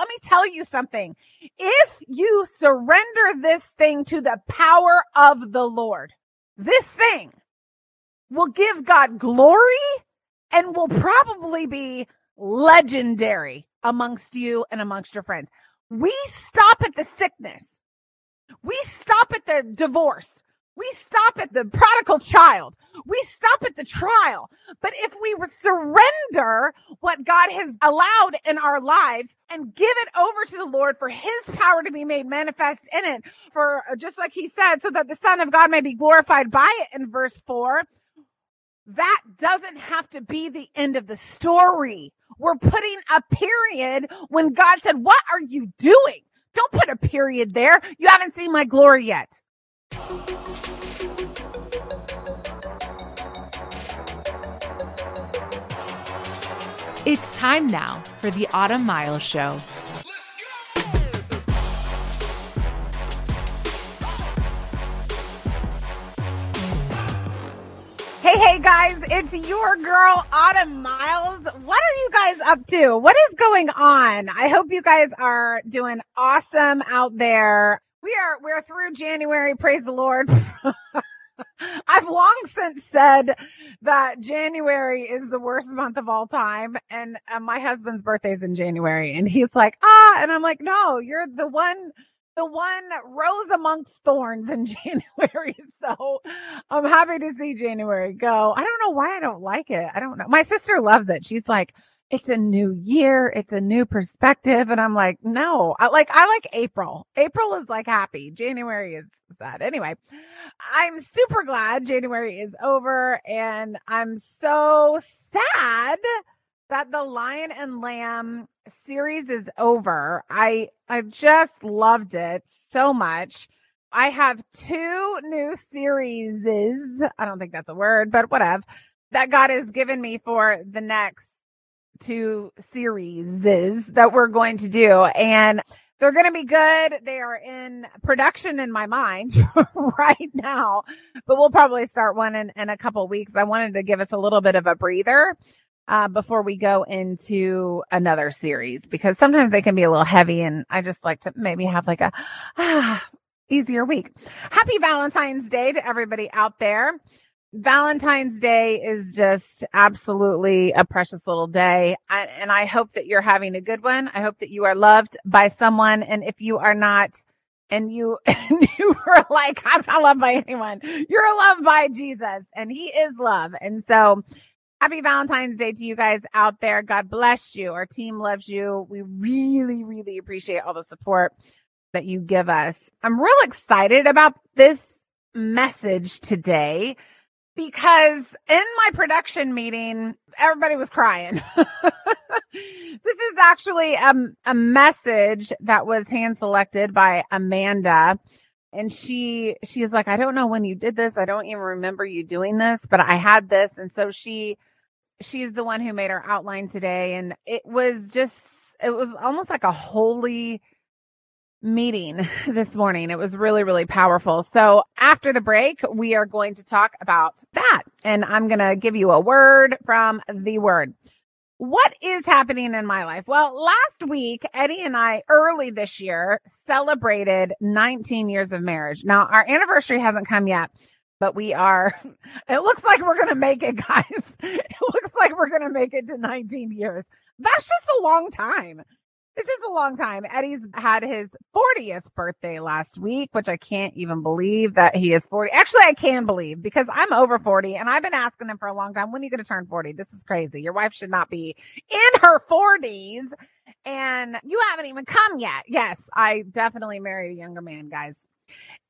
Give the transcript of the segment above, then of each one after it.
let me tell you something. If you surrender this thing to the power of the Lord, this thing will give God glory and will probably be legendary amongst you and amongst your friends. We stop at the sickness. We stop at the divorce. We stop at the prodigal child. We stop at the trial. But if we surrender what God has allowed in our lives and give it over to the Lord for his power to be made manifest in it, for uh, just like he said, so that the son of God may be glorified by it in verse four, that doesn't have to be the end of the story. We're putting a period when God said, what are you doing? Don't put a period there. You haven't seen my glory yet. It's time now for the Autumn Miles Show. Hey, hey guys, it's your girl Autumn Miles. What are you guys up to? What is going on? I hope you guys are doing awesome out there. We are, we're through January. Praise the Lord. I've long since said that January is the worst month of all time. And my husband's birthday's in January and he's like, ah, and I'm like, no, you're the one, the one rose amongst thorns in January. So I'm happy to see January go. I don't know why I don't like it. I don't know. My sister loves it. She's like, it's a new year. It's a new perspective. And I'm like, no, I like, I like April. April is like happy. January is sad. Anyway, I'm super glad January is over and I'm so sad that the Lion and Lamb series is over. I, I just loved it so much. I have two new series. I don't think that's a word, but whatever that God has given me for the next two series that we're going to do. And they're going to be good. They are in production in my mind right now, but we'll probably start one in, in a couple weeks. I wanted to give us a little bit of a breather. Uh, before we go into another series, because sometimes they can be a little heavy and I just like to maybe have like a ah, easier week. Happy Valentine's Day to everybody out there. Valentine's Day is just absolutely a precious little day. I, and I hope that you're having a good one. I hope that you are loved by someone. And if you are not, and you, and you are like, I'm not loved by anyone, you're loved by Jesus and he is love. And so happy Valentine's Day to you guys out there. God bless you. Our team loves you. We really, really appreciate all the support that you give us. I'm real excited about this message today because in my production meeting, everybody was crying. this is actually a, a message that was hand selected by Amanda. And she, she is like, I don't know when you did this. I don't even remember you doing this, but I had this. And so she, she's the one who made our outline today. And it was just, it was almost like a holy meeting this morning. It was really, really powerful. So after the break, we are going to talk about that. And I'm going to give you a word from the word. What is happening in my life? Well, last week, Eddie and I early this year celebrated 19 years of marriage. Now our anniversary hasn't come yet, but we are, it looks like we're going to make it, guys. It looks like we're going to make it to 19 years. That's just a long time it's just a long time. Eddie's had his 40th birthday last week, which I can't even believe that he is 40. Actually, I can believe because I'm over 40 and I've been asking him for a long time, when are you going to turn 40? This is crazy. Your wife should not be in her 40s and you haven't even come yet. Yes, I definitely married a younger man, guys.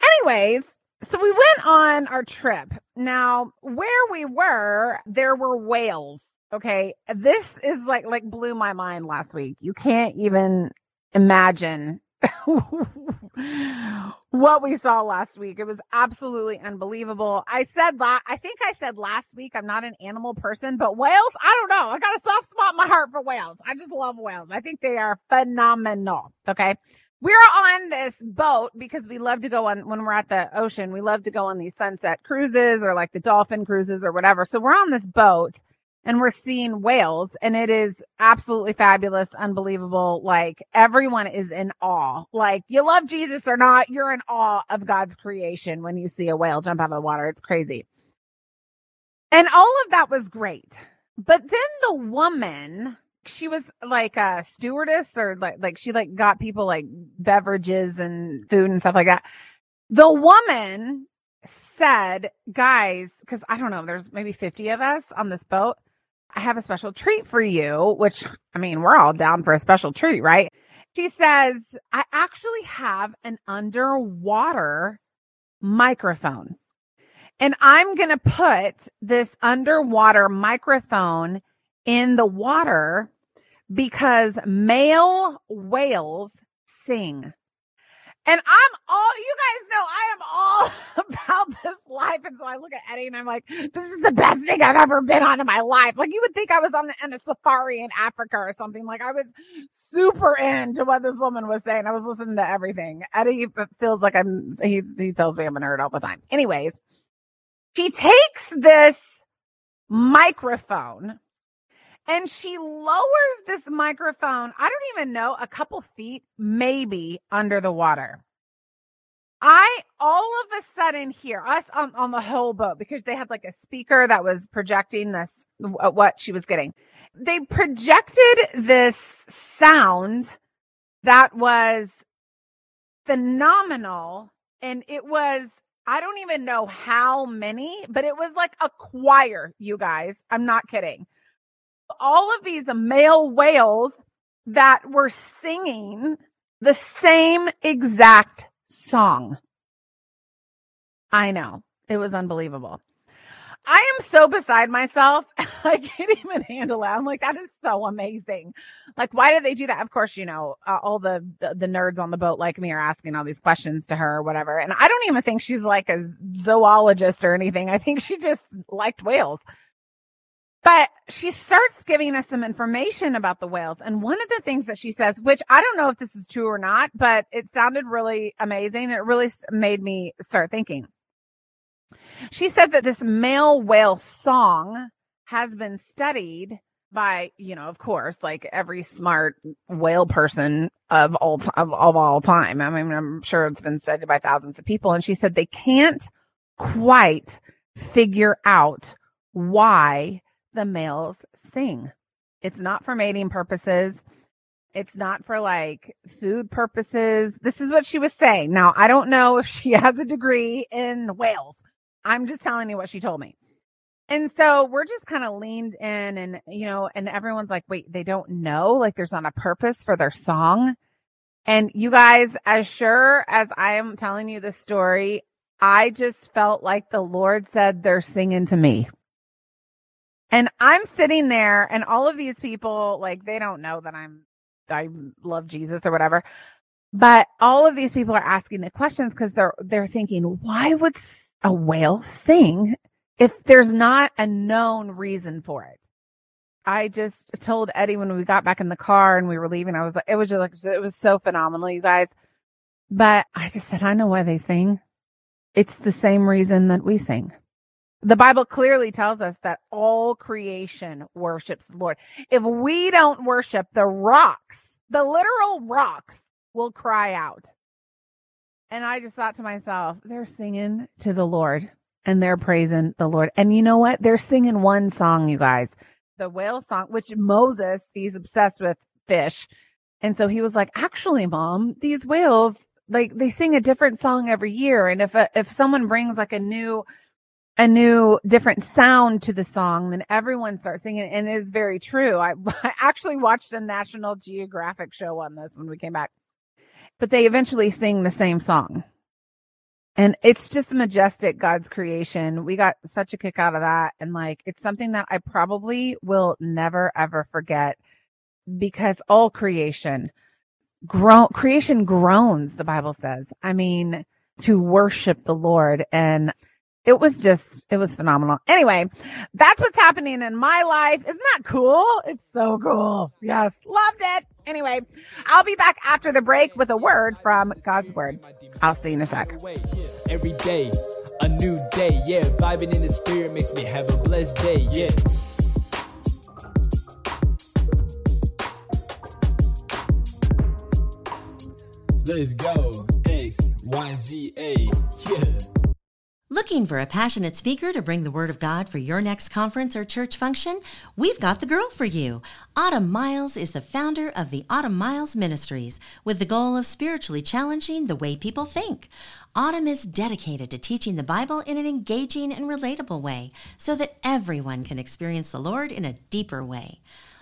Anyways, so we went on our trip. Now, where we were, there were whales Okay. This is like, like blew my mind last week. You can't even imagine what we saw last week. It was absolutely unbelievable. I said that, I think I said last week, I'm not an animal person, but whales, I don't know. I got a soft spot in my heart for whales. I just love whales. I think they are phenomenal. Okay. We're on this boat because we love to go on when we're at the ocean. We love to go on these sunset cruises or like the dolphin cruises or whatever. So we're on this boat and we're seeing whales and it is absolutely fabulous, unbelievable. Like everyone is in awe. Like you love Jesus or not, you're in awe of God's creation when you see a whale jump out of the water. It's crazy. And all of that was great. But then the woman, she was like a stewardess or like, like she like got people like beverages and food and stuff like that. The woman said, guys, cause I don't know, there's maybe 50 of us on this boat. I have a special treat for you, which I mean, we're all down for a special treat, right? She says, I actually have an underwater microphone and I'm going to put this underwater microphone in the water because male whales sing. And I'm all, you guys know I am all about this life. And so I look at Eddie and I'm like, this is the best thing I've ever been on in my life. Like you would think I was on, in a safari in Africa or something. Like I was super into what this woman was saying. I was listening to everything. Eddie feels like I'm, he, he tells me I'm a nerd all the time. Anyways, she takes this microphone and she lowers this microphone, I don't even know, a couple feet, maybe under the water. I all of a sudden hear us on, on the whole boat because they had like a speaker that was projecting this, uh, what she was getting. They projected this sound that was phenomenal. And it was, I don't even know how many, but it was like a choir, you guys. I'm not kidding all of these male whales that were singing the same exact song. I know. It was unbelievable. I am so beside myself. I can't even handle it. I'm like, that is so amazing. Like, why did they do that? Of course, you know, uh, all the, the, the nerds on the boat like me are asking all these questions to her or whatever. And I don't even think she's like a zoologist or anything. I think she just liked whales. But she starts giving us some information about the whales. And one of the things that she says, which I don't know if this is true or not, but it sounded really amazing. It really made me start thinking. She said that this male whale song has been studied by, you know, of course, like every smart whale person of all t- of, of all time. I mean, I'm sure it's been studied by thousands of people. And she said they can't quite figure out why the males sing. It's not for mating purposes. It's not for like food purposes. This is what she was saying. Now, I don't know if she has a degree in whales. I'm just telling you what she told me. And so we're just kind of leaned in and, you know, and everyone's like, wait, they don't know. Like there's not a purpose for their song. And you guys, as sure as I am telling you this story, I just felt like the Lord said they're singing to me. And I'm sitting there and all of these people, like, they don't know that I'm, I love Jesus or whatever. But all of these people are asking the questions because they're, they're thinking, why would a whale sing if there's not a known reason for it? I just told Eddie when we got back in the car and we were leaving, I was like, it was just like, it was so phenomenal, you guys. But I just said, I know why they sing. It's the same reason that we sing. The Bible clearly tells us that all creation worships the Lord. If we don't worship the rocks, the literal rocks will cry out. And I just thought to myself, they're singing to the Lord and they're praising the Lord. And you know what? They're singing one song, you guys, the whale song, which Moses, he's obsessed with fish. And so he was like, actually, mom, these whales, like they sing a different song every year. And if, a, if someone brings like a new a new different sound to the song, then everyone starts singing. And it is very true. I, I actually watched a National Geographic show on this when we came back, but they eventually sing the same song. And it's just majestic, God's creation. We got such a kick out of that. And like, it's something that I probably will never ever forget because all creation, groan, creation groans, the Bible says. I mean, to worship the Lord and it was just, it was phenomenal. Anyway, that's what's happening in my life. Isn't that cool? It's so cool. Yes. Loved it. Anyway, I'll be back after the break with a word from God's word. I'll see you in a sec. Every day, a new day. Yeah. Vibing in the spirit makes me have a blessed day. Yeah. Let's go. X, Y, Z, A. Yeah. Looking for a passionate speaker to bring the Word of God for your next conference or church function? We've got the girl for you. Autumn Miles is the founder of the Autumn Miles Ministries with the goal of spiritually challenging the way people think. Autumn is dedicated to teaching the Bible in an engaging and relatable way so that everyone can experience the Lord in a deeper way.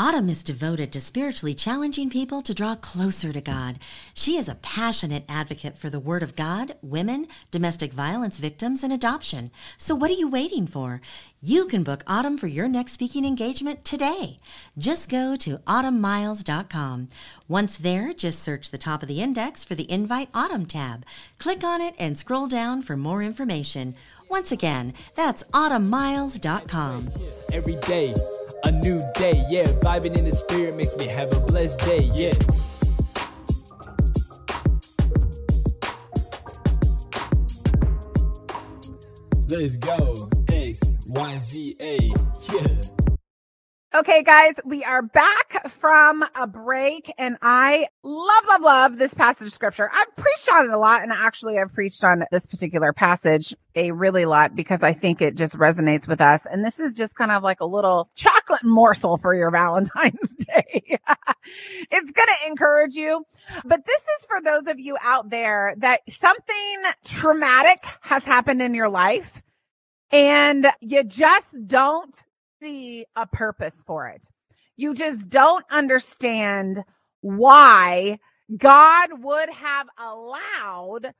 Autumn is devoted to spiritually challenging people to draw closer to God. She is a passionate advocate for the Word of God, women, domestic violence victims, and adoption. So, what are you waiting for? You can book Autumn for your next speaking engagement today. Just go to autumnmiles.com. Once there, just search the top of the index for the Invite Autumn tab. Click on it and scroll down for more information. Once again, that's autumnmiles.com. Every day, a new day. Yeah, vibing in the spirit makes me have a blessed day. Yeah. Let's go. X, Y, Z, A. Yeah. Okay, guys, we are back from a break and I love, love, love this passage of scripture. I've preached on it a lot and actually I've preached on this particular passage a really lot because I think it just resonates with us. And this is just kind of like a little chocolate morsel for your Valentine's Day. it's going to encourage you, but this is for those of you out there that something traumatic has happened in your life and you just don't see a purpose for it. You just don't understand why God would have allowed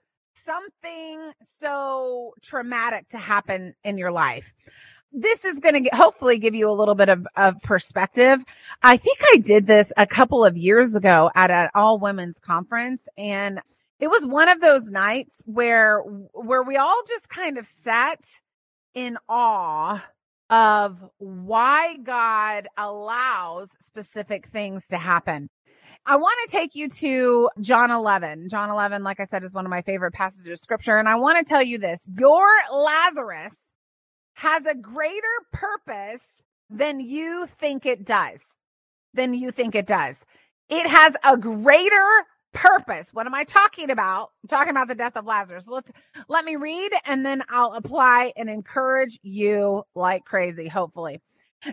something so traumatic to happen in your life. This is going to hopefully give you a little bit of, of perspective. I think I did this a couple of years ago at an all women's conference and it was one of those nights where, where we all just kind of sat in awe of why God allows specific things to happen. I want to take you to John 11. John 11, like I said, is one of my favorite passages of scripture. And I want to tell you this. Your Lazarus has a greater purpose than you think it does. Than you think it does. It has a greater purpose. What am I talking about? I'm talking about the death of Lazarus. Let's let me read and then I'll apply and encourage you like crazy, hopefully.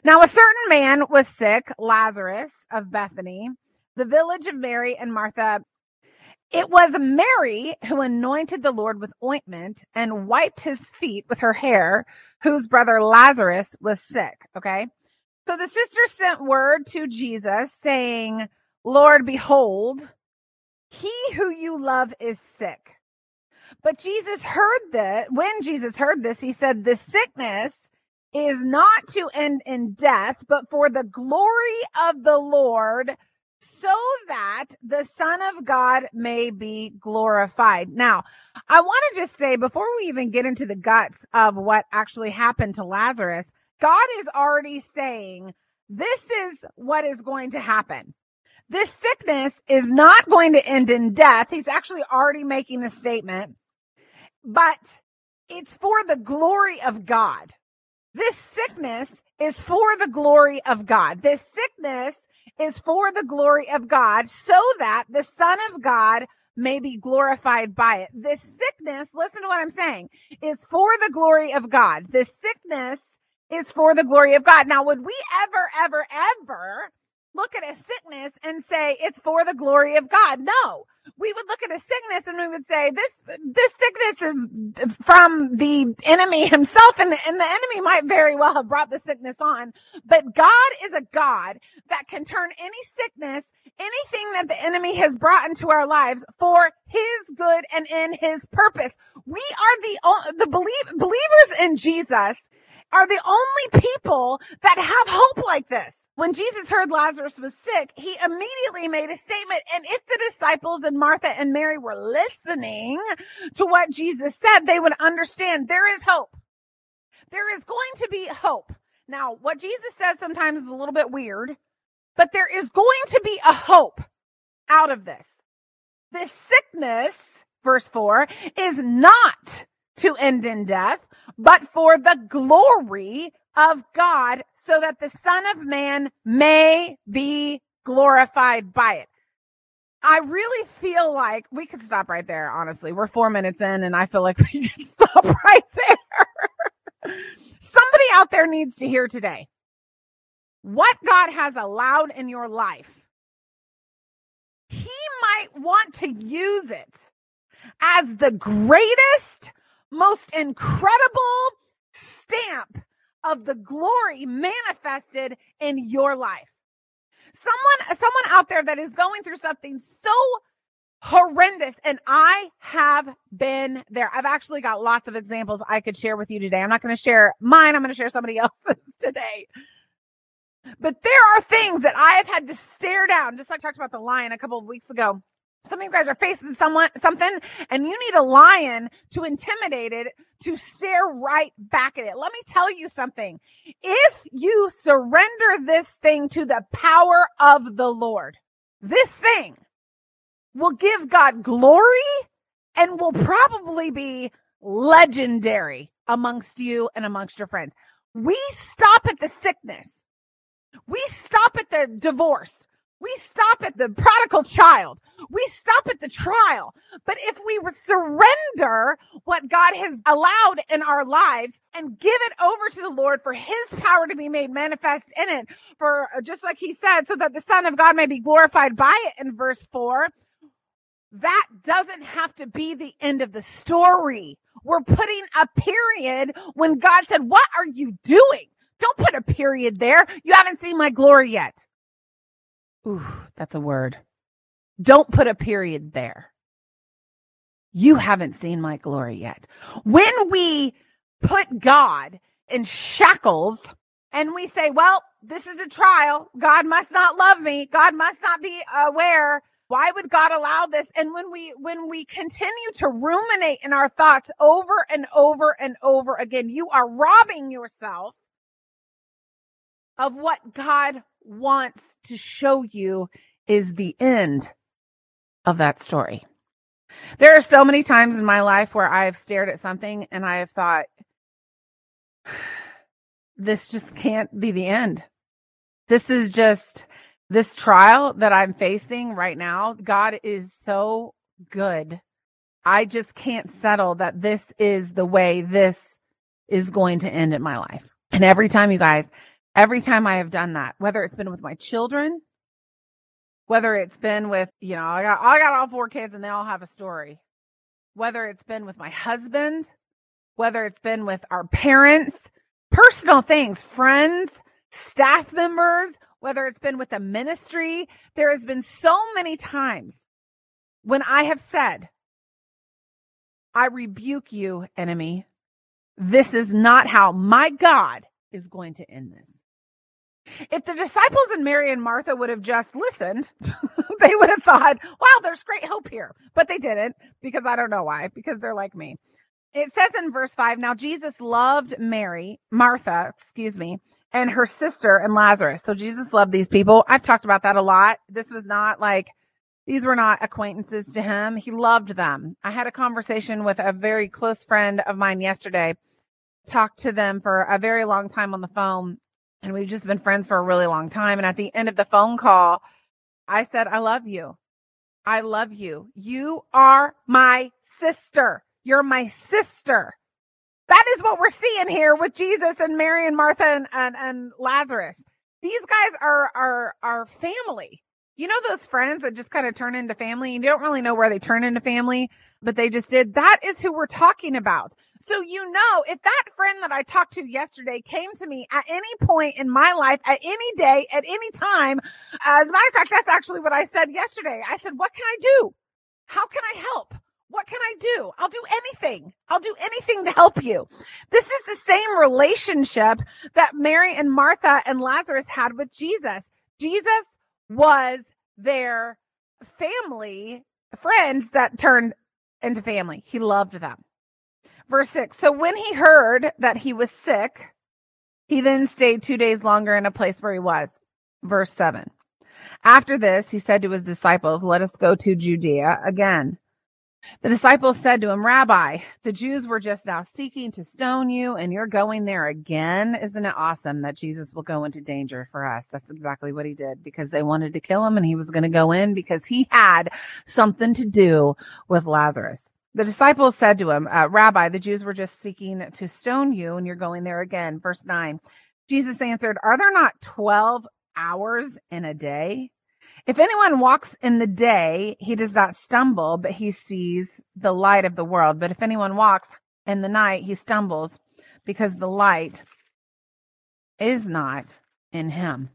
Now a certain man was sick, Lazarus of Bethany, the village of Mary and Martha. It was Mary who anointed the Lord with ointment and wiped his feet with her hair, whose brother Lazarus was sick. Okay. So the sister sent word to Jesus saying, Lord, behold, he who you love is sick. But Jesus heard that when Jesus heard this, he said, the sickness is not to end in death, but for the glory of the Lord, so that the Son of God may be glorified. Now, I want to just say before we even get into the guts of what actually happened to Lazarus, God is already saying, this is what is going to happen. This sickness is not going to end in death. He's actually already making a statement, but it's for the glory of God. This sickness is for the glory of God. This sickness is for the glory of God so that the son of God may be glorified by it. This sickness, listen to what I'm saying, is for the glory of God. This sickness is for the glory of God. Now, would we ever, ever, ever look at a sickness and say it's for the glory of God. No, we would look at a sickness and we would say this, this sickness is from the enemy himself and, and the enemy might very well have brought the sickness on. But God is a God that can turn any sickness, anything that the enemy has brought into our lives for his good and in his purpose. We are the, the believe, believers in Jesus are the only people that have hope like this. When Jesus heard Lazarus was sick, he immediately made a statement. And if the disciples and Martha and Mary were listening to what Jesus said, they would understand there is hope. There is going to be hope. Now, what Jesus says sometimes is a little bit weird, but there is going to be a hope out of this. This sickness verse 4, is not to end in death, but for the glory of God, so that the Son of Man may be glorified by it. I really feel like we could stop right there, honestly. We're four minutes in, and I feel like we can stop right there. Somebody out there needs to hear today what God has allowed in your life. He might want to use it as the greatest, most incredible stamp of the glory manifested in your life. Someone, someone out there that is going through something so horrendous. And I have been there. I've actually got lots of examples I could share with you today. I'm not going to share mine. I'm going to share somebody else's today. But there are things that I have had to stare down, just like I talked about the lion a couple of weeks ago. Some of you guys are facing someone, something, and you need a lion to intimidate it, to stare right back at it. Let me tell you something. If you surrender this thing to the power of the Lord, this thing will give God glory and will probably be legendary amongst you and amongst your friends. We stop at the sickness. We stop at the divorce. We stop at the prodigal child. We stop at the trial. But if we surrender what God has allowed in our lives and give it over to the Lord for his power to be made manifest in it, for uh, just like he said, so that the son of God may be glorified by it in verse four, that doesn't have to be the end of the story. We're putting a period when God said, what are you doing? Don't put a period there. You haven't seen my glory yet. Ooh, that's a word. Don't put a period there. You haven't seen my glory yet. When we put God in shackles and we say, well, this is a trial. God must not love me. God must not be aware. Why would God allow this? And when we, when we continue to ruminate in our thoughts over and over and over again, you are robbing yourself of what God wants to show you is the end of that story. There are so many times in my life where I have stared at something and I have thought, this just can't be the end. This is just this trial that I'm facing right now. God is so good. I just can't settle that this is the way this is going to end in my life. And every time you guys, Every time I have done that, whether it's been with my children, whether it's been with, you know, I got, I got all four kids and they all have a story. Whether it's been with my husband, whether it's been with our parents, personal things, friends, staff members, whether it's been with the ministry, there has been so many times when I have said, I rebuke you, enemy. This is not how my God is going to end this. If the disciples and Mary and Martha would have just listened, they would have thought, wow, there's great hope here. But they didn't because I don't know why, because they're like me. It says in verse five, now Jesus loved Mary, Martha, excuse me, and her sister and Lazarus. So Jesus loved these people. I've talked about that a lot. This was not like, these were not acquaintances to him. He loved them. I had a conversation with a very close friend of mine yesterday, talked to them for a very long time on the phone and we've just been friends for a really long time. And at the end of the phone call, I said, I love you. I love you. You are my sister. You're my sister. That is what we're seeing here with Jesus and Mary and Martha and, and, and Lazarus. These guys are, are, are family. You know those friends that just kind of turn into family and you don't really know where they turn into family, but they just did. That is who we're talking about. So you know, if that friend that I talked to yesterday came to me at any point in my life, at any day, at any time, as a matter of fact, that's actually what I said yesterday. I said, what can I do? How can I help? What can I do? I'll do anything. I'll do anything to help you. This is the same relationship that Mary and Martha and Lazarus had with Jesus. Jesus was their family, friends that turned into family. He loved them. Verse six. So when he heard that he was sick, he then stayed two days longer in a place where he was. Verse seven. After this, he said to his disciples, let us go to Judea again. The disciples said to him, Rabbi, the Jews were just now seeking to stone you and you're going there again. Isn't it awesome that Jesus will go into danger for us? That's exactly what he did because they wanted to kill him and he was going to go in because he had something to do with Lazarus. The disciples said to him, uh, Rabbi, the Jews were just seeking to stone you and you're going there again. Verse nine. Jesus answered, Are there not 12 hours in a day? If anyone walks in the day, he does not stumble, but he sees the light of the world. But if anyone walks in the night, he stumbles because the light is not in him.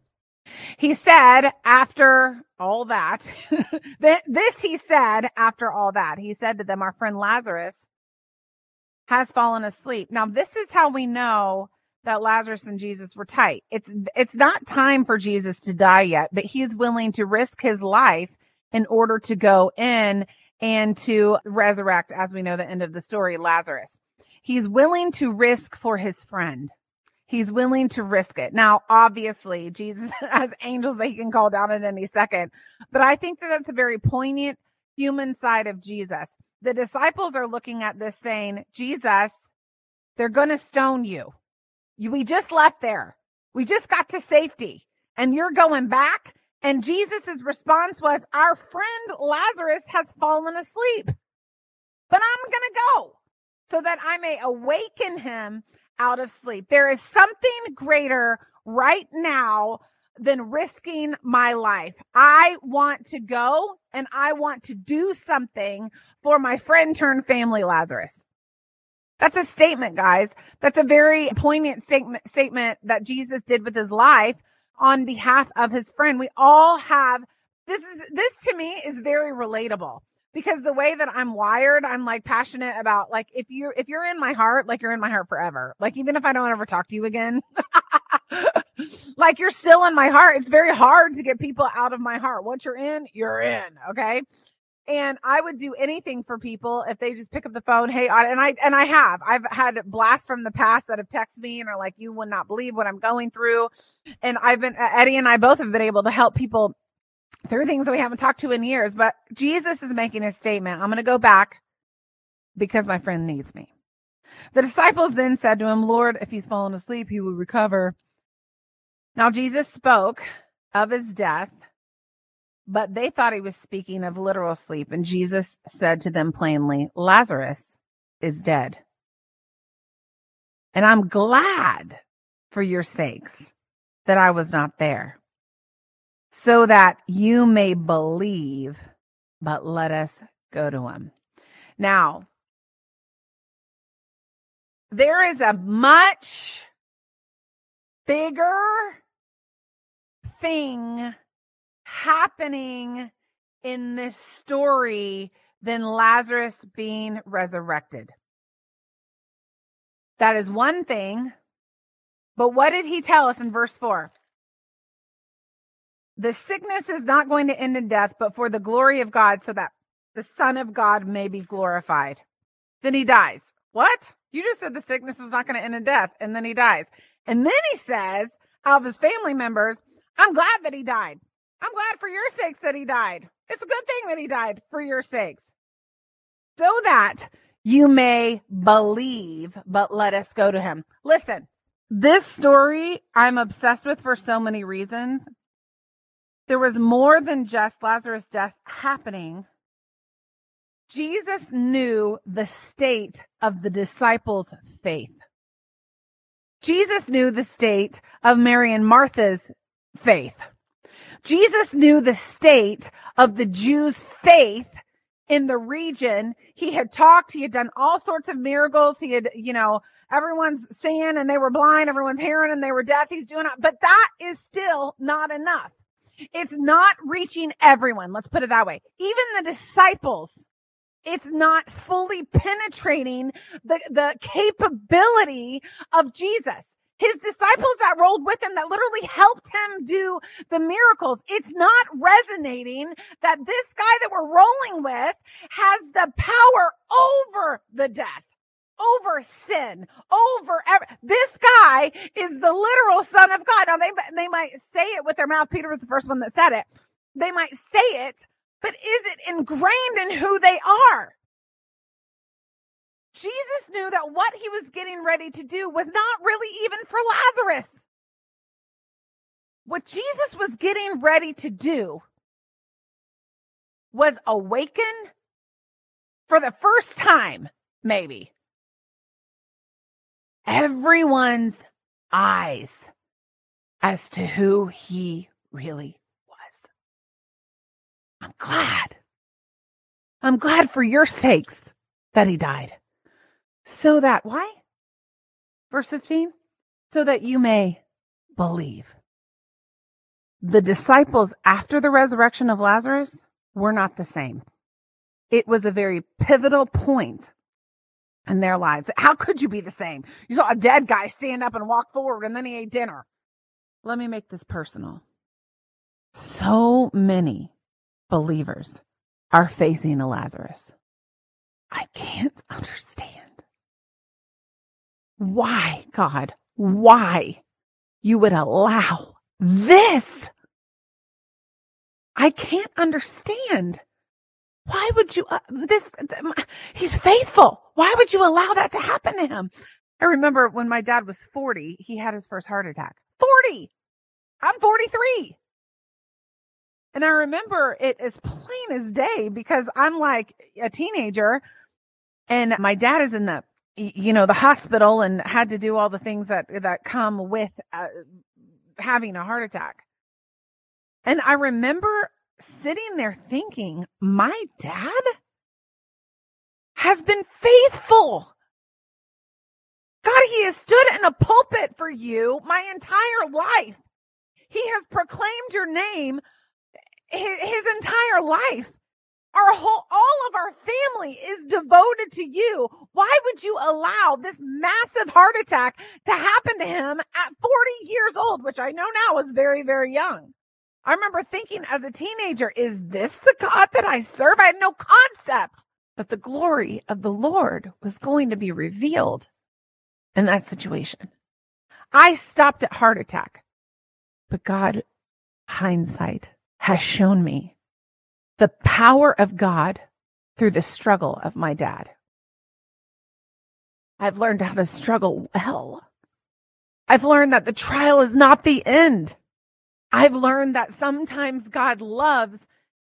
He said after all that, this he said after all that, he said to them, our friend Lazarus has fallen asleep. Now, this is how we know that Lazarus and Jesus were tight. It's, it's not time for Jesus to die yet, but he's willing to risk his life in order to go in and to resurrect, as we know the end of the story, Lazarus. He's willing to risk for his friend. He's willing to risk it. Now, obviously, Jesus has angels that he can call down at any second, but I think that that's a very poignant human side of Jesus. The disciples are looking at this saying, Jesus, they're going to stone you. We just left there. We just got to safety and you're going back. And Jesus's response was, our friend Lazarus has fallen asleep, but I'm going to go so that I may awaken him out of sleep. There is something greater right now than risking my life. I want to go and I want to do something for my friend turned family Lazarus. That's a statement, guys. That's a very poignant statement, statement that Jesus did with his life on behalf of his friend. We all have this is, this to me is very relatable because the way that I'm wired, I'm like passionate about like if you if you're in my heart, like you're in my heart forever. Like even if I don't ever talk to you again, like you're still in my heart. It's very hard to get people out of my heart. Once you're in, you're in. Okay. And I would do anything for people if they just pick up the phone. Hey, and I, and I have, I've had blasts from the past that have texted me and are like, you would not believe what I'm going through. And I've been, Eddie and I both have been able to help people through things that we haven't talked to in years. But Jesus is making a statement. I'm going to go back because my friend needs me. The disciples then said to him, Lord, if he's fallen asleep, he will recover. Now Jesus spoke of his death but they thought he was speaking of literal sleep. And Jesus said to them plainly, Lazarus is dead. And I'm glad for your sakes that I was not there so that you may believe, but let us go to him. Now, there is a much bigger thing happening in this story than Lazarus being resurrected. That is one thing. But what did he tell us in verse 4? The sickness is not going to end in death, but for the glory of God, so that the Son of God may be glorified. Then he dies. What? You just said the sickness was not going to end in death, and then he dies. And then he says, out of his family members, I'm glad that he died. I'm glad for your sakes that he died. It's a good thing that he died for your sakes. So that you may believe, but let us go to him. Listen, this story I'm obsessed with for so many reasons. There was more than just Lazarus' death happening. Jesus knew the state of the disciples' faith. Jesus knew the state of Mary and Martha's faith. Jesus knew the state of the Jews' faith in the region. He had talked, he had done all sorts of miracles. He had, you know, everyone's seeing and they were blind, everyone's hearing and they were deaf. He's doing it, but that is still not enough. It's not reaching everyone. Let's put it that way. Even the disciples, it's not fully penetrating the, the capability of Jesus his disciples that rolled with him that literally helped him do the miracles. It's not resonating that this guy that we're rolling with has the power over the death over sin, over this guy is the literal son of God. Now they, they might say it with their mouth. Peter was the first one that said it. They might say it, but is it ingrained in who they are? Jesus knew that what he was getting ready to do was not really even for Lazarus. What Jesus was getting ready to do was awaken for the first time, maybe, everyone's eyes as to who he really was. I'm glad. I'm glad for your sakes that he died. So that, why? Verse 15? So that you may believe. The disciples after the resurrection of Lazarus were not the same. It was a very pivotal point in their lives. How could you be the same? You saw a dead guy stand up and walk forward and then he ate dinner. Let me make this personal. So many believers are facing a Lazarus. I can't understand why, God, why you would allow this. I can't understand. Why would you, uh, this, he's faithful. Why would you allow that to happen to him? I remember when my dad was 40, he had his first heart attack. 40! I'm 43. And I remember it as plain as day because I'm like a teenager and my dad is in the, you know, the hospital and had to do all the things that, that come with uh, having a heart attack. And I remember sitting there thinking, my dad has been faithful. God, he has stood in a pulpit for you my entire life. He has proclaimed your name his, his entire life. Our whole, all of our family is devoted to you. Why would you allow this massive heart attack to happen to him at 40 years old, which I know now is very, very young? I remember thinking as a teenager, is this the God that I serve? I had no concept that the glory of the Lord was going to be revealed in that situation. I stopped at heart attack, but God, hindsight, has shown me the power of God through the struggle of my dad. I've learned how to struggle well. I've learned that the trial is not the end. I've learned that sometimes God loves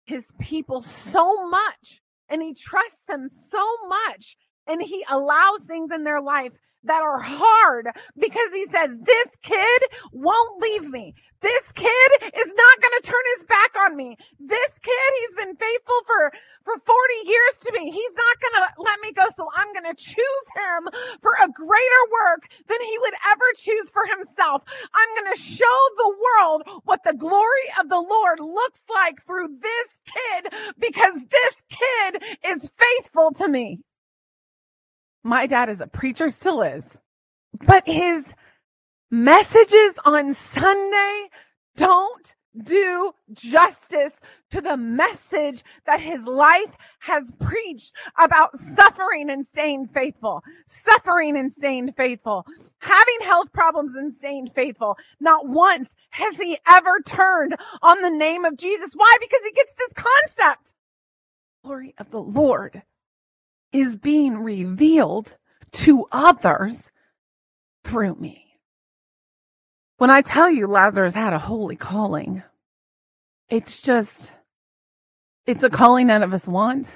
his people so much and he trusts them so much and he allows things in their life that are hard because he says, this kid won't leave me. This kid is not going to turn his back on me. This kid, he's been faithful for, for 40 years to me. He's not going to let me go. So I'm going to choose him for a greater work than he would ever choose for himself. I'm going to show the world what the glory of the Lord looks like through this kid because this kid is faithful to me. My dad is a preacher, still is. But his messages on Sunday don't do justice to the message that his life has preached about suffering and staying faithful, suffering and staying faithful, having health problems and staying faithful. Not once has he ever turned on the name of Jesus. Why? Because he gets this concept. Glory of the Lord is being revealed to others through me. When I tell you Lazarus had a holy calling, it's just, it's a calling none of us want.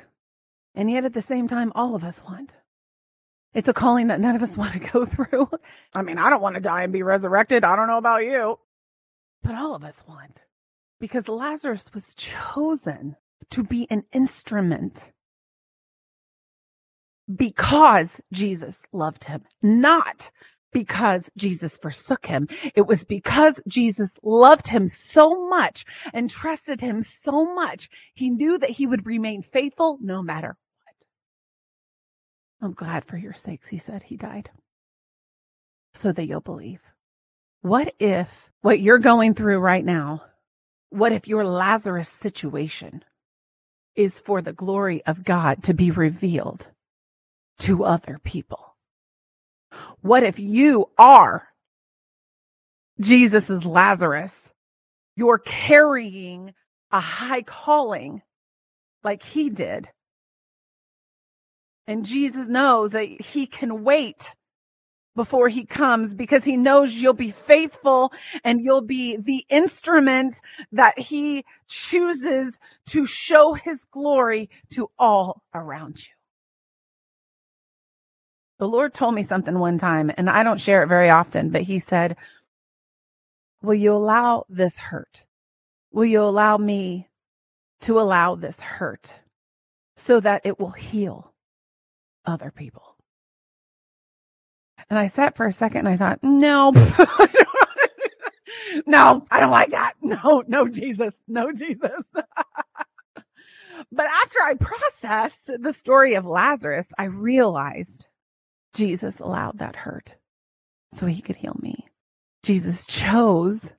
And yet at the same time, all of us want. It's a calling that none of us want to go through. I mean, I don't want to die and be resurrected. I don't know about you, but all of us want because Lazarus was chosen to be an instrument because Jesus loved him, not because Jesus forsook him. It was because Jesus loved him so much and trusted him so much. He knew that he would remain faithful no matter what. I'm glad for your sakes, he said, he died so that you'll believe. What if what you're going through right now, what if your Lazarus situation is for the glory of God to be revealed to other people? What if you are Jesus's Lazarus? You're carrying a high calling like he did. And Jesus knows that he can wait before he comes because he knows you'll be faithful and you'll be the instrument that he chooses to show his glory to all around you. The Lord told me something one time and I don't share it very often, but he said, will you allow this hurt? Will you allow me to allow this hurt so that it will heal other people? And I sat for a second and I thought, no, no, I don't like that. No, no, Jesus, no, Jesus. but after I processed the story of Lazarus, I realized Jesus allowed that hurt so he could heal me. Jesus chose,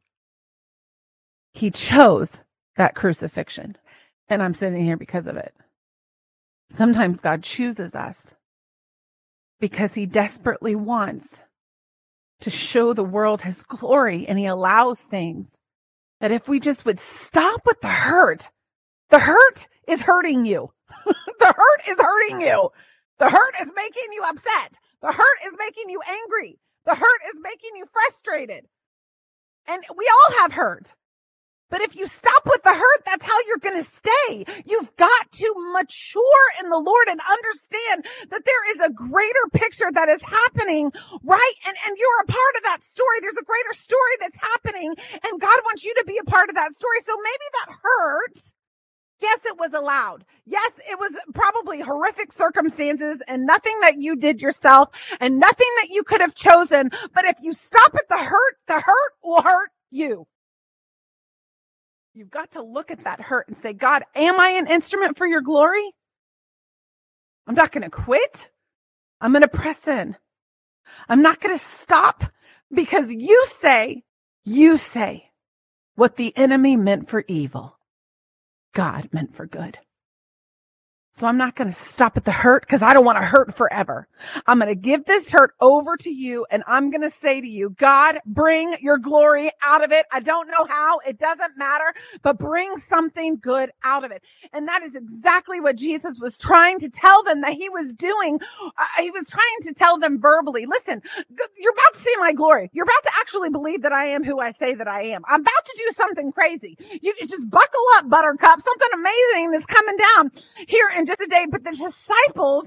he chose that crucifixion. And I'm sitting here because of it. Sometimes God chooses us because he desperately wants to show the world his glory and he allows things that if we just would stop with the hurt, the hurt is hurting you. the hurt is hurting you. The hurt is making you upset. The hurt is making you angry. The hurt is making you frustrated. And we all have hurt. But if you stop with the hurt, that's how you're going to stay. You've got to mature in the Lord and understand that there is a greater picture that is happening, right? And, and you're a part of that story. There's a greater story that's happening and God wants you to be a part of that story. So maybe that hurts. Yes, it was allowed. Yes, it was probably horrific circumstances and nothing that you did yourself and nothing that you could have chosen. But if you stop at the hurt, the hurt will hurt you. You've got to look at that hurt and say, God, am I an instrument for your glory? I'm not going to quit. I'm going to press in. I'm not going to stop because you say, you say what the enemy meant for evil, God meant for good. So I'm not going to stop at the hurt because I don't want to hurt forever. I'm going to give this hurt over to you and I'm going to say to you, God, bring your glory out of it. I don't know how. It doesn't matter, but bring something good out of it. And that is exactly what Jesus was trying to tell them that he was doing. Uh, he was trying to tell them verbally, listen, you're about to see my glory. You're about to actually believe that I am who I say that I am. I'm about to do something crazy. You just buckle up, buttercup. Something amazing is coming down here in just a day, but the disciples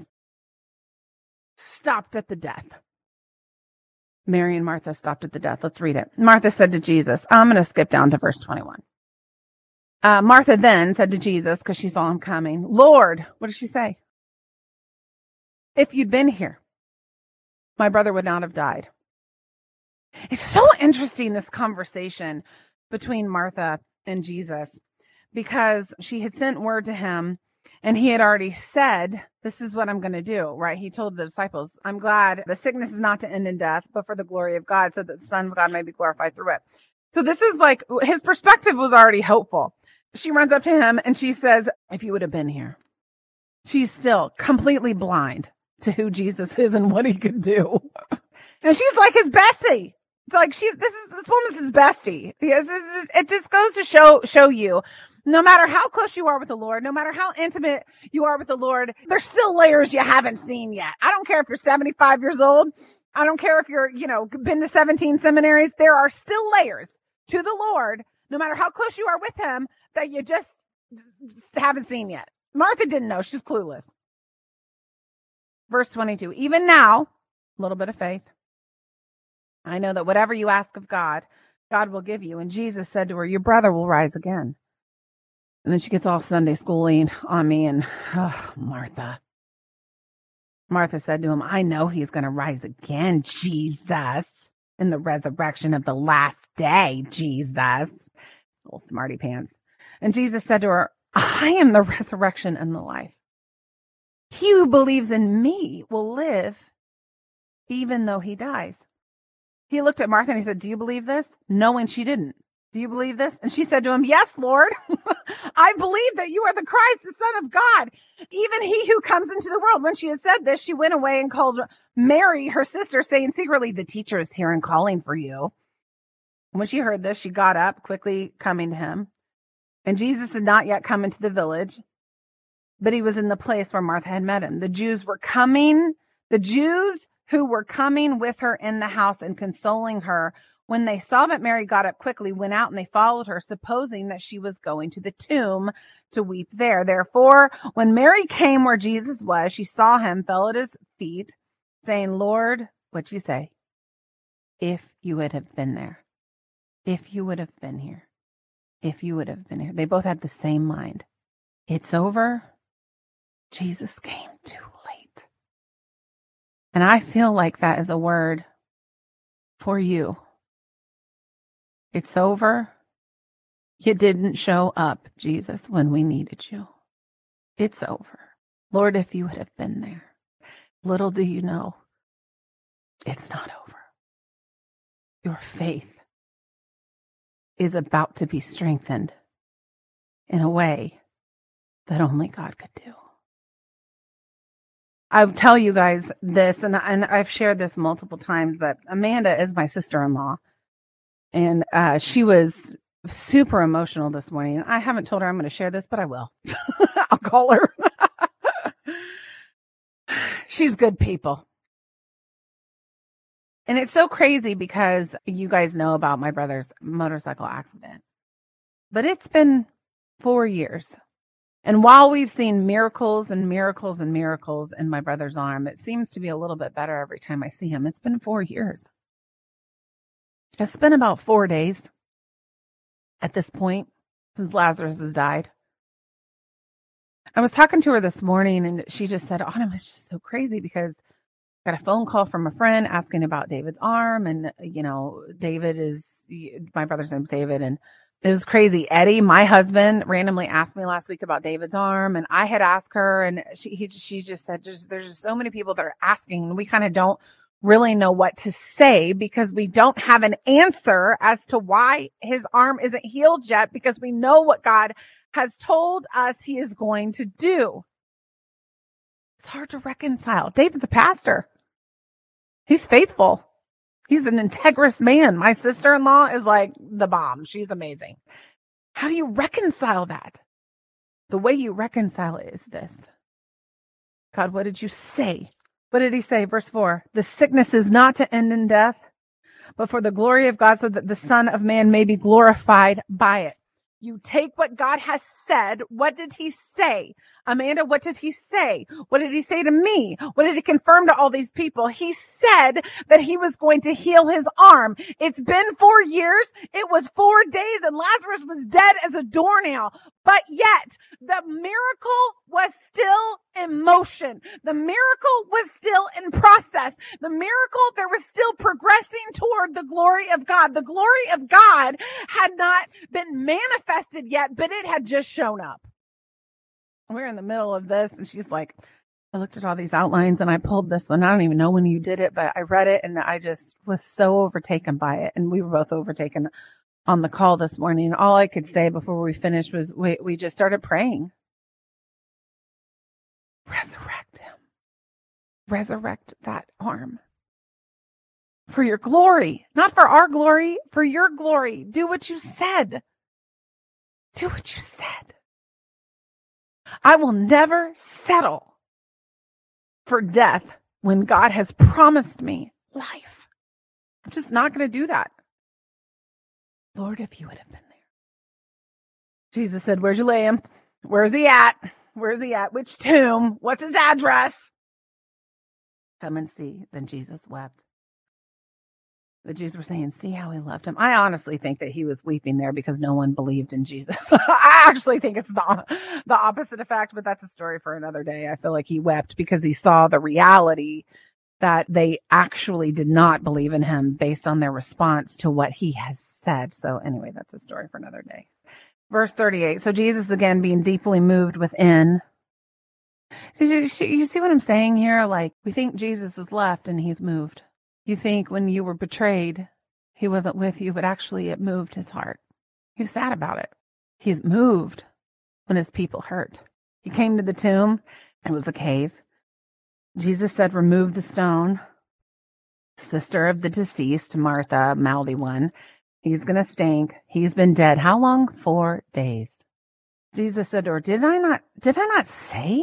stopped at the death. Mary and Martha stopped at the death. Let's read it. Martha said to Jesus, I'm going to skip down to verse 21. Uh, Martha then said to Jesus, because she saw him coming, Lord, what did she say? If you'd been here, my brother would not have died. It's so interesting, this conversation between Martha and Jesus, because she had sent word to him and he had already said, this is what I'm going to do, right? He told the disciples, I'm glad the sickness is not to end in death, but for the glory of God, so that the son of God may be glorified through it. So this is like his perspective was already hopeful. She runs up to him and she says, if you would have been here, she's still completely blind to who Jesus is and what he could do. and she's like his bestie. It's like she's, this is, this woman's his bestie. Yes, it just goes to show, show you no matter how close you are with the Lord, no matter how intimate you are with the Lord, there's still layers you haven't seen yet. I don't care if you're 75 years old. I don't care if you're, you know, been to 17 seminaries. There are still layers to the Lord, no matter how close you are with him that you just haven't seen yet. Martha didn't know. She's clueless. Verse 22. Even now, a little bit of faith. I know that whatever you ask of God, God will give you. And Jesus said to her, your brother will rise again. And then she gets all Sunday schooling on me and oh, Martha. Martha said to him, I know he's going to rise again, Jesus, in the resurrection of the last day, Jesus. Little smarty pants. And Jesus said to her, I am the resurrection and the life. He who believes in me will live even though he dies. He looked at Martha and he said, Do you believe this? Knowing she didn't. Do you believe this? And she said to him, Yes, Lord. I believe that you are the Christ, the Son of God, even he who comes into the world. When she had said this, she went away and called Mary, her sister, saying secretly, The teacher is here and calling for you. When she heard this, she got up, quickly coming to him. And Jesus had not yet come into the village. but he was in the place where Martha had met him. The Jews were coming, the Jews who were coming with her in the house and consoling her when they saw that Mary got up quickly, went out and they followed her, supposing that she was going to the tomb to weep there. Therefore, when Mary came where Jesus was, she saw him, fell at his feet, saying, Lord, what'd you say? If you would have been there, if you would have been here, if you would have been here. They both had the same mind. It's over. Jesus came too late. And I feel like that is a word for you it's over. You didn't show up, Jesus, when we needed you. It's over. Lord, if you would have been there, little do you know, it's not over. Your faith is about to be strengthened in a way that only God could do. I'll tell you guys this, and, and I've shared this multiple times, but Amanda is my sister in law. And uh, she was super emotional this morning. I haven't told her I'm going to share this, but I will. I'll call her. She's good people. And it's so crazy because you guys know about my brother's motorcycle accident. But it's been four years. And while we've seen miracles and miracles and miracles in my brother's arm, it seems to be a little bit better every time I see him. It's been four years. It's been about four days at this point since Lazarus has died. I was talking to her this morning and she just said, Autumn, it's just so crazy because I got a phone call from a friend asking about David's arm. And, you know, David is, my brother's name's David. And it was crazy. Eddie, my husband, randomly asked me last week about David's arm. And I had asked her and she, he, she just said, just, there's just so many people that are asking and we kind of don't really know what to say because we don't have an answer as to why his arm isn't healed yet because we know what God has told us he is going to do. It's hard to reconcile. David's a pastor. He's faithful. He's an integrous man. My sister-in-law is like the bomb. She's amazing. How do you reconcile that? The way you reconcile it is this. God, what did you say what did he say? Verse 4 The sickness is not to end in death, but for the glory of God, so that the Son of Man may be glorified by it. You take what God has said. What did he say? Amanda, what did he say? What did he say to me? What did he confirm to all these people? He said that he was going to heal his arm. It's been four years. It was four days and Lazarus was dead as a doornail. But yet the miracle was still in motion. The miracle was still in process. The miracle, there was still progressing toward the glory of God. The glory of God had not been manifested yet, but it had just shown up we're in the middle of this and she's like i looked at all these outlines and i pulled this one. I don't even know when you did it but i read it and i just was so overtaken by it. And we were both overtaken on the call this morning. All i could say before we finished was we, we just started praying. Resurrect him. Resurrect that arm. For your glory not for our glory for your glory. Do what you said. Do what you said I will never settle for death when God has promised me life. I'm just not going to do that. Lord, if you would have been there. Jesus said, Where'd you lay him? Where's he at? Where's he at? Which tomb? What's his address? Come and see. Then Jesus wept the Jews were saying, see how he loved him. I honestly think that he was weeping there because no one believed in Jesus. I actually think it's the, the opposite effect, but that's a story for another day. I feel like he wept because he saw the reality that they actually did not believe in him based on their response to what he has said. So anyway, that's a story for another day. Verse 38. So Jesus again being deeply moved within. You see what I'm saying here? Like we think Jesus is left and he's moved. You think when you were betrayed, he wasn't with you, but actually it moved his heart. He was sad about it. He's moved when his people hurt. He came to the tomb. It was a cave. Jesus said, remove the stone. Sister of the deceased, Martha, mouthy one. He's going to stink. He's been dead. How long? Four days. Jesus said her, Did I not, did I not say?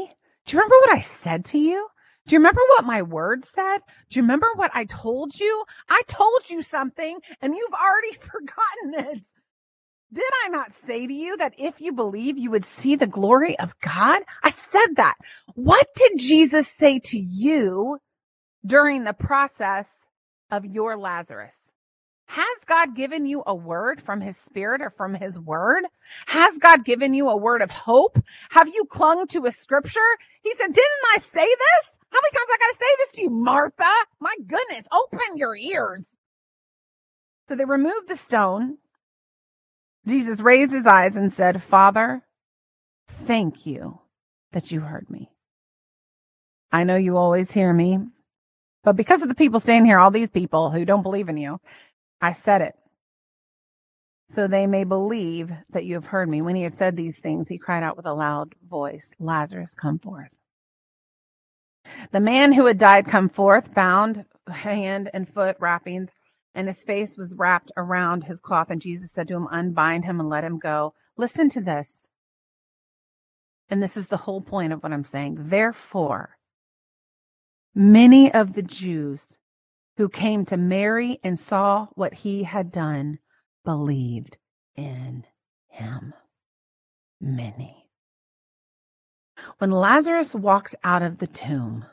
Do you remember what I said to you? Do you remember what my word said? Do you remember what I told you? I told you something and you've already forgotten it. Did I not say to you that if you believe, you would see the glory of God? I said that. What did Jesus say to you during the process of your Lazarus? Has God given you a word from his spirit or from his word? Has God given you a word of hope? Have you clung to a scripture? He said, didn't I say this? How many times I got to say this to you, Martha? My goodness, open your ears. So they removed the stone. Jesus raised his eyes and said, Father, thank you that you heard me. I know you always hear me, but because of the people standing here, all these people who don't believe in you, I said it. So they may believe that you have heard me. When he had said these things, he cried out with a loud voice, Lazarus, come forth. The man who had died come forth, bound hand and foot wrappings, and his face was wrapped around his cloth. And Jesus said to him, Unbind him and let him go. Listen to this. And this is the whole point of what I'm saying. Therefore, many of the Jews who came to Mary and saw what he had done believed in him. Many. When Lazarus walked out of the tomb,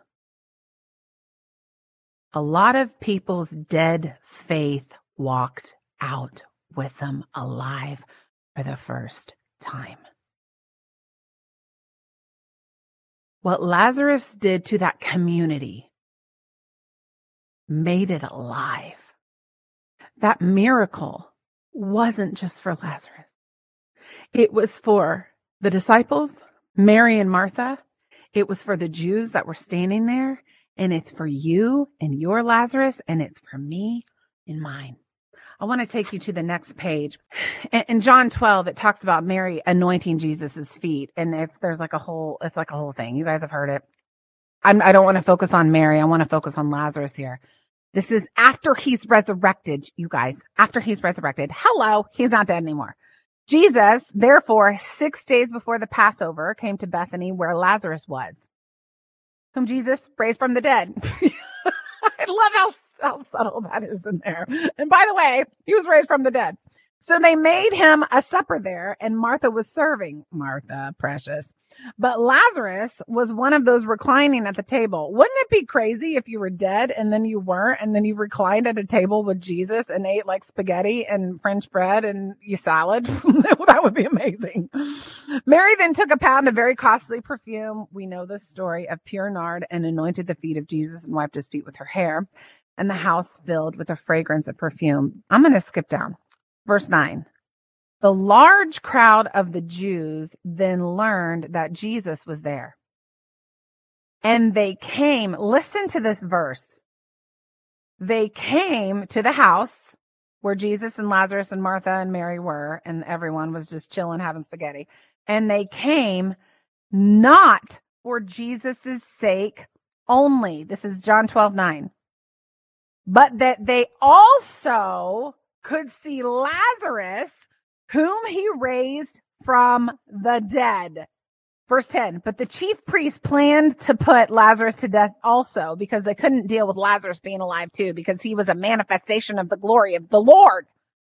a lot of people's dead faith walked out with them alive for the first time. What Lazarus did to that community made it alive. That miracle wasn't just for Lazarus. It was for the disciples, Mary and Martha. It was for the Jews that were standing there. And it's for you and your Lazarus. And it's for me and mine. I want to take you to the next page. In John 12, it talks about Mary anointing Jesus's feet. And it's, there's like a whole, it's like a whole thing. You guys have heard it. I'm, I don't want to focus on Mary. I want to focus on Lazarus here. This is after he's resurrected, you guys, after he's resurrected. Hello. He's not dead anymore. Jesus, therefore, six days before the Passover, came to Bethany where Lazarus was, whom Jesus raised from the dead. I love how, how subtle that is in there. And by the way, he was raised from the dead. So they made him a supper there, and Martha was serving. Martha, precious. But Lazarus was one of those reclining at the table. Wouldn't it be crazy if you were dead and then you weren't, and then you reclined at a table with Jesus and ate like spaghetti and French bread and you salad? that would be amazing. Mary then took a pound of very costly perfume. We know the story of pure nard and anointed the feet of Jesus and wiped his feet with her hair. And the house filled with the fragrance of perfume. I'm going to skip down. Verse 9. The large crowd of the Jews then learned that Jesus was there. And they came, listen to this verse. They came to the house where Jesus and Lazarus and Martha and Mary were, and everyone was just chilling, having spaghetti. And they came not for Jesus' sake only. This is John 12, 9. But that they also could see Lazarus, whom he raised from the dead. Verse 10, but the chief priests planned to put Lazarus to death also because they couldn't deal with Lazarus being alive too because he was a manifestation of the glory of the Lord.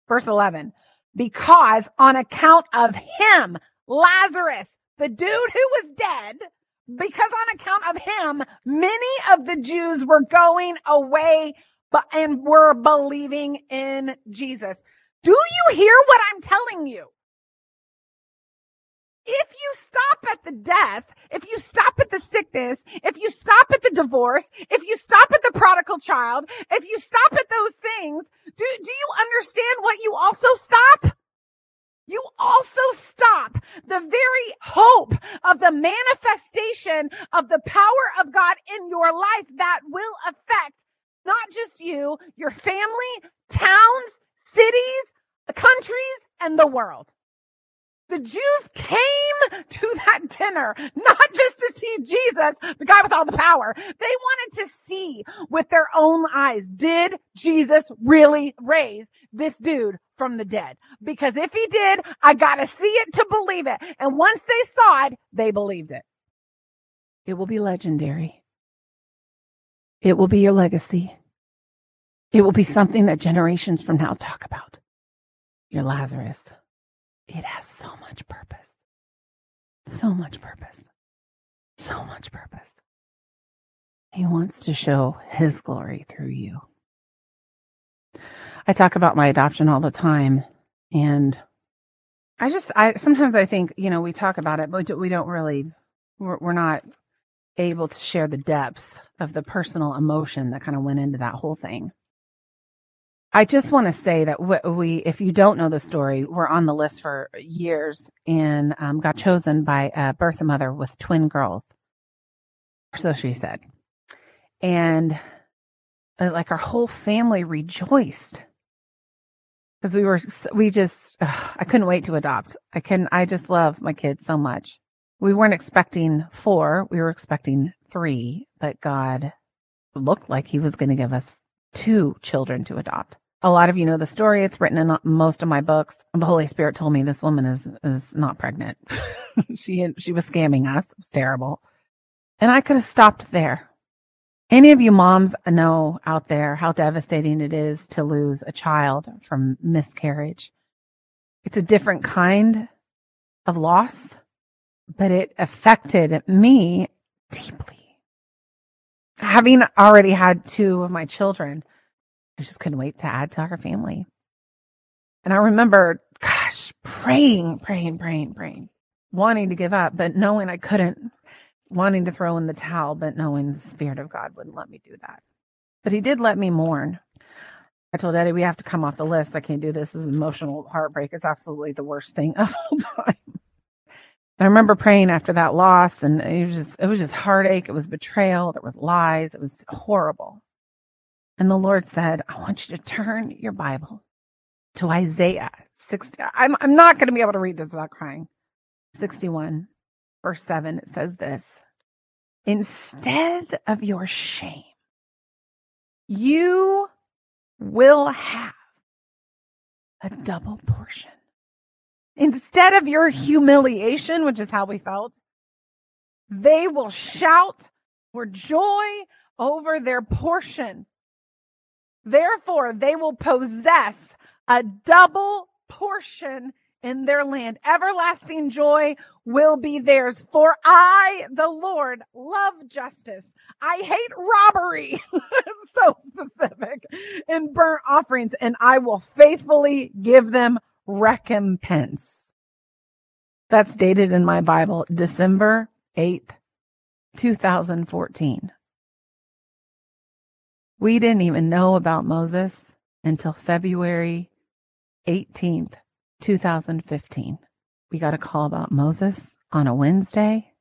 Verse 11, because on account of him, Lazarus, the dude who was dead, because on account of him, many of the Jews were going away but and were believing in Jesus. Do you hear what I'm telling you? If you stop at the death, if you stop at the sickness, if you stop at the divorce, if you stop at the prodigal child, if you stop at those things, do, do you understand what you also stop? You also stop the very hope of the manifestation of the power of God in your life that will affect not just you, your family, towns, cities, uh, countries, and the world. The Jews came to that dinner, not just to see Jesus, the guy with all the power. They wanted to see with their own eyes, did Jesus really raise this dude from the dead. Because if he did, I got to see it to believe it. And once they saw it, they believed it. It will be legendary. It will be your legacy. It will be something that generations from now talk about. Your Lazarus. It has so much purpose. So much purpose. So much purpose. He wants to show his glory through you. I talk about my adoption all the time and I just, I sometimes I think, you know, we talk about it, but we don't really, we're, we're not able to share the depths of the personal emotion that kind of went into that whole thing. I just want to say that we, if you don't know the story, we're on the list for years and um, got chosen by a birth mother with twin girls. So she said. And uh, like our whole family rejoiced because we were, we just, uh, I couldn't wait to adopt. I can, I just love my kids so much. We weren't expecting four. We were expecting three, but God looked like he was going to give us two children to adopt a lot of you know the story. It's written in most of my books. The Holy Spirit told me this woman is is not pregnant. she she was scamming us. It was terrible. And I could have stopped there. Any of you moms know out there how devastating it is to lose a child from miscarriage. It's a different kind of loss, but it affected me deeply. Having already had two of my children, I just couldn't wait to add to our family. And I remember, gosh, praying, praying, praying, praying, wanting to give up, but knowing I couldn't, wanting to throw in the towel, but knowing the Spirit of God wouldn't let me do that. But He did let me mourn. I told Eddie, we have to come off the list. I can't do this. This is emotional heartbreak. It's absolutely the worst thing of all time. I remember praying after that loss and it was just, it was just heartache. It was betrayal. There was lies. It was horrible. And the Lord said, I want you to turn your Bible to Isaiah 60. I'm, I'm not going to be able to read this without crying. 61, verse 7, it says this Instead of your shame, you will have a double portion. Instead of your humiliation, which is how we felt, they will shout for joy over their portion. Therefore, they will possess a double portion in their land. Everlasting joy will be theirs. For I, the Lord, love justice. I hate robbery. so specific in burnt offerings, and I will faithfully give them recompense. That's dated in my Bible, December 8th, 2014. We didn't even know about Moses until February 18th, 2015. We got a call about Moses on a Wednesday.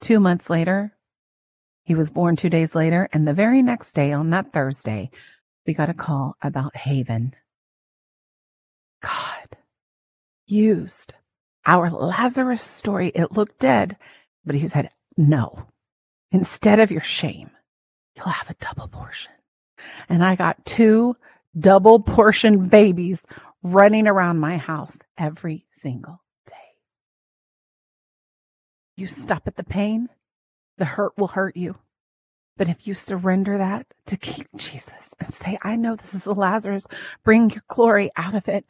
Two months later, he was born two days later. And the very next day, on that Thursday, we got a call about Haven. God used our Lazarus story. It looked dead, but he said, no, instead of your shame, you'll have a double portion. And I got two double portion babies running around my house every single day. You stop at the pain, the hurt will hurt you. But if you surrender that to King Jesus and say, I know this is a Lazarus, bring your glory out of it.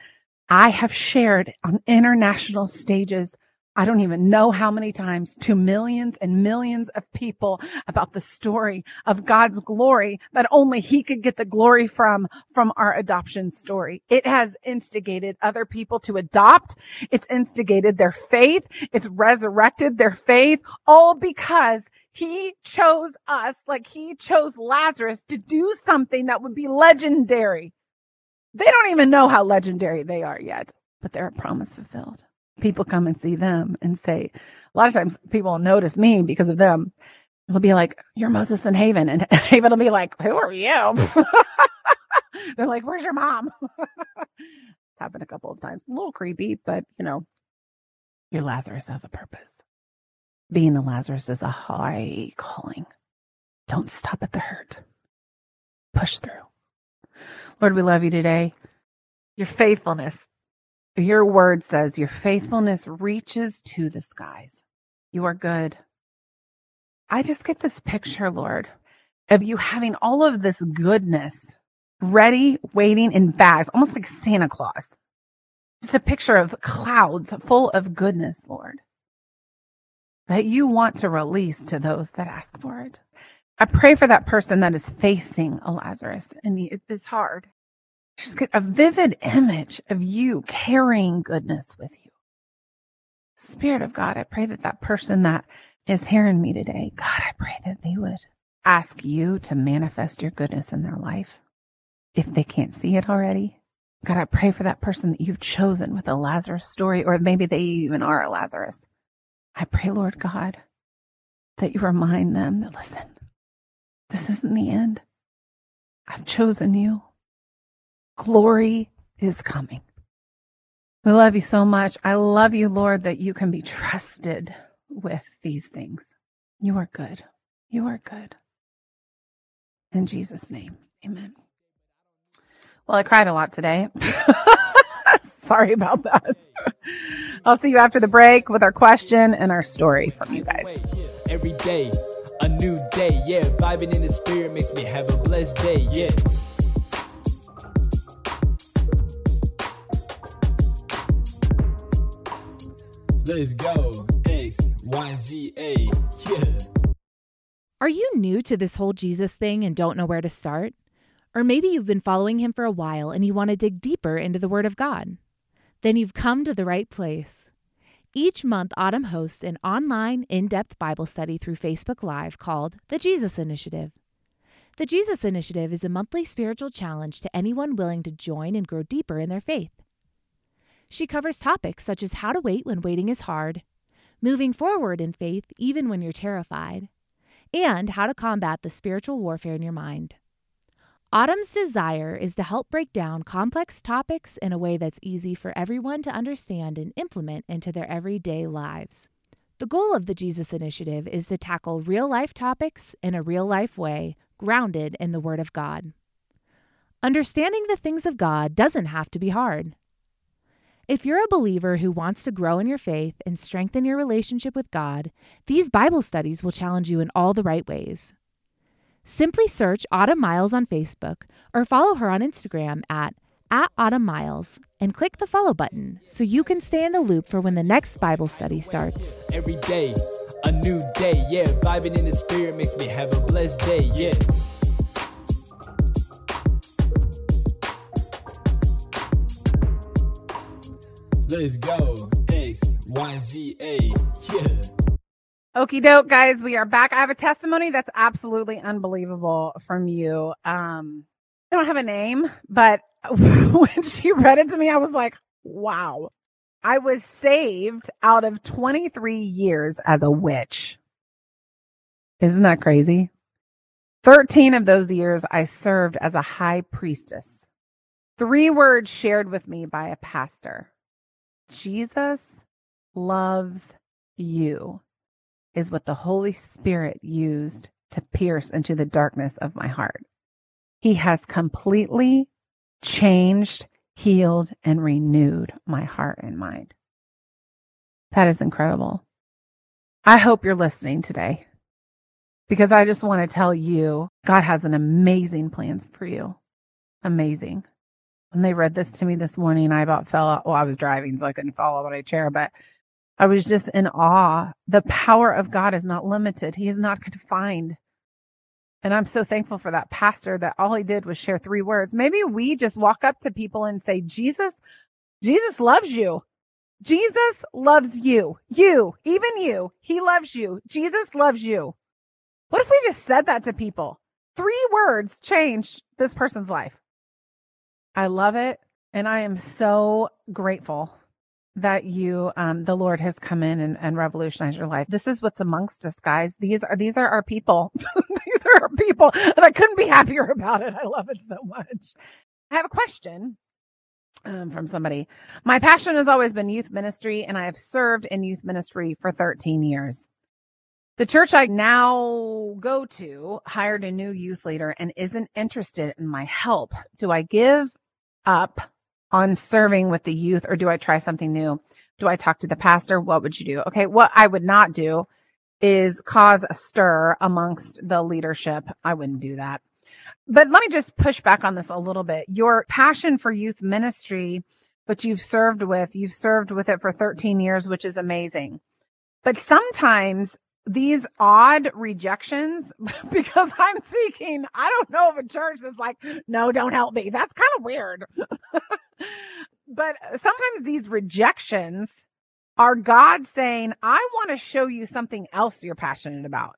I have shared on international stages I don't even know how many times to millions and millions of people about the story of God's glory that only he could get the glory from, from our adoption story. It has instigated other people to adopt. It's instigated their faith. It's resurrected their faith all because he chose us like he chose Lazarus to do something that would be legendary. They don't even know how legendary they are yet, but they're a promise fulfilled people come and see them and say, a lot of times people notice me because of them. They'll be like, you're Moses and Haven. And Haven will be like, who are you? They're like, where's your mom? it's happened a couple of times. A little creepy, but you know, your Lazarus has a purpose. Being a Lazarus is a high calling. Don't stop at the hurt. Push through. Lord, we love you today. Your faithfulness. Your word says your faithfulness reaches to the skies. You are good. I just get this picture, Lord, of you having all of this goodness ready, waiting in bags, almost like Santa Claus. Just a picture of clouds full of goodness, Lord, that you want to release to those that ask for it. I pray for that person that is facing a Lazarus and it's hard. Just get a vivid image of you carrying goodness with you. Spirit of God, I pray that that person that is hearing me today, God, I pray that they would ask you to manifest your goodness in their life if they can't see it already. God, I pray for that person that you've chosen with a Lazarus story, or maybe they even are a Lazarus. I pray, Lord God, that you remind them that, listen, this isn't the end. I've chosen you. Glory is coming. We love you so much. I love you, Lord, that you can be trusted with these things. You are good. You are good. In Jesus' name, amen. Well, I cried a lot today. Sorry about that. I'll see you after the break with our question and our story from you guys. Every day, a new day, yeah. Vibing in the spirit makes me have a blessed day, yeah. Let's go. X, Y, Z, A, yeah. Are you new to this whole Jesus thing and don't know where to start? Or maybe you've been following him for a while and you want to dig deeper into the Word of God. Then you've come to the right place. Each month, Autumn hosts an online, in depth Bible study through Facebook Live called The Jesus Initiative. The Jesus Initiative is a monthly spiritual challenge to anyone willing to join and grow deeper in their faith. She covers topics such as how to wait when waiting is hard, moving forward in faith even when you're terrified, and how to combat the spiritual warfare in your mind. Autumn's desire is to help break down complex topics in a way that's easy for everyone to understand and implement into their everyday lives. The goal of the Jesus Initiative is to tackle real life topics in a real life way, grounded in the Word of God. Understanding the things of God doesn't have to be hard. If you're a believer who wants to grow in your faith and strengthen your relationship with God, these Bible studies will challenge you in all the right ways. Simply search Autumn Miles on Facebook or follow her on Instagram at, at Autumn Miles and click the follow button so you can stay in the loop for when the next Bible study starts. Every day, a new day, yeah. Vibing in the spirit makes me have a blessed day, yeah. Let's go. X, Y, Z, A, yeah. Okie doke, guys. We are back. I have a testimony that's absolutely unbelievable from you. Um, I don't have a name, but when she read it to me, I was like, wow. I was saved out of 23 years as a witch. Isn't that crazy? 13 of those years I served as a high priestess. Three words shared with me by a pastor. Jesus loves you is what the Holy Spirit used to pierce into the darkness of my heart. He has completely changed, healed, and renewed my heart and mind. That is incredible. I hope you're listening today because I just want to tell you God has an amazing plans for you. Amazing. When they read this to me this morning, I about fell out. Well, I was driving, so I couldn't fall out of my chair, but I was just in awe. The power of God is not limited. He is not confined. And I'm so thankful for that pastor that all he did was share three words. Maybe we just walk up to people and say, Jesus, Jesus loves you. Jesus loves you. You, even you. He loves you. Jesus loves you. What if we just said that to people? Three words changed this person's life. I love it. And I am so grateful that you um the lord has come in and, and revolutionized your life. This is what's amongst us guys. These are these are our people. These are our people. And i couldn't be happier about it. I love it so much. I have a question um, from somebody. My passion has always been youth ministry and i have served in youth ministry for 13 years. The church i now go to hired a new youth leader and isn't interested in my help. Do i give up on serving with the youth or do I try something new? Do I talk to the pastor? What would you do? Okay. What I would not do is cause a stir amongst the leadership. I wouldn't do that. But let me just push back on this a little bit. Your passion for youth ministry, but you've served with, you've served with it for 13 years, which is amazing. But sometimes these odd rejections, because I'm thinking, I don't know of a church that's like, no, don't help me. That's kind of weird. but uh, sometimes these rejections are God saying, I want to show you something else you're passionate about.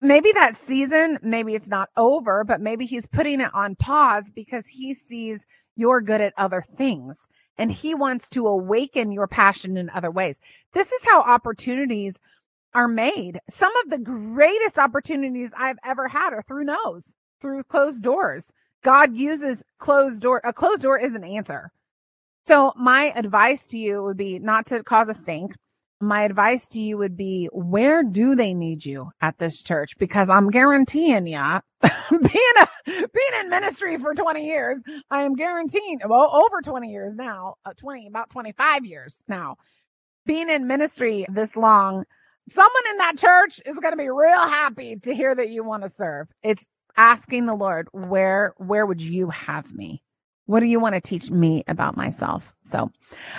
Maybe that season, maybe it's not over, but maybe he's putting it on pause because he sees you're good at other things and he wants to awaken your passion in other ways. This is how opportunities are made. Some of the greatest opportunities I've ever had are through no's, through closed doors. God uses closed door. A closed door is an answer. So my advice to you would be not to cause a stink. My advice to you would be, where do they need you at this church? Because I'm guaranteeing you, being a, being in ministry for 20 years, I am guaranteeing, well, over 20 years now, uh, 20, about 25 years now, being in ministry this long, someone in that church is going to be real happy to hear that you want to serve. It's asking the Lord, where, where would you have me? What do you want to teach me about myself? So,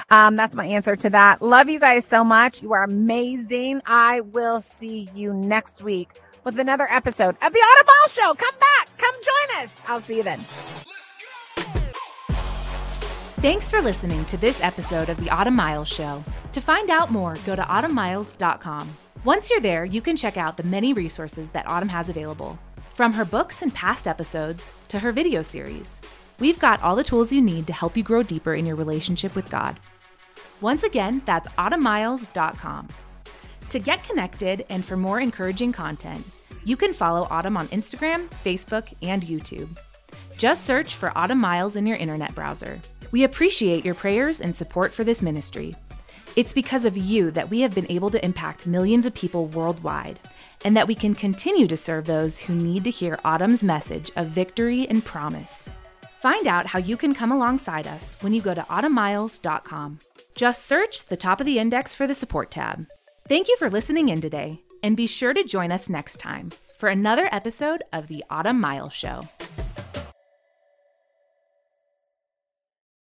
um, that's my answer to that. Love you guys so much. You are amazing. I will see you next week with another episode of the Autumn Miles Show. Come back. Come join us. I'll see you then. Thanks for listening to this episode of the Autumn Miles Show. To find out more, go to autumnmiles.com. Once you're there, you can check out the many resources that Autumn has available. From her books and past episodes to her video series, we've got all the tools you need to help you grow deeper in your relationship with God. Once again, that's autumnmiles.com. To get connected and for more encouraging content, you can follow Autumn on Instagram, Facebook, and YouTube. Just search for Autumn Miles in your internet browser. We appreciate your prayers and support for this ministry. It's because of you that we have been able to impact millions of people worldwide and that we can continue to serve those who need to hear Autumn's message of victory and promise. Find out how you can come alongside us when you go to autumnmiles.com. Just search the top of the index for the support tab. Thank you for listening in today, and be sure to join us next time for another episode of the Autumn Miles Show.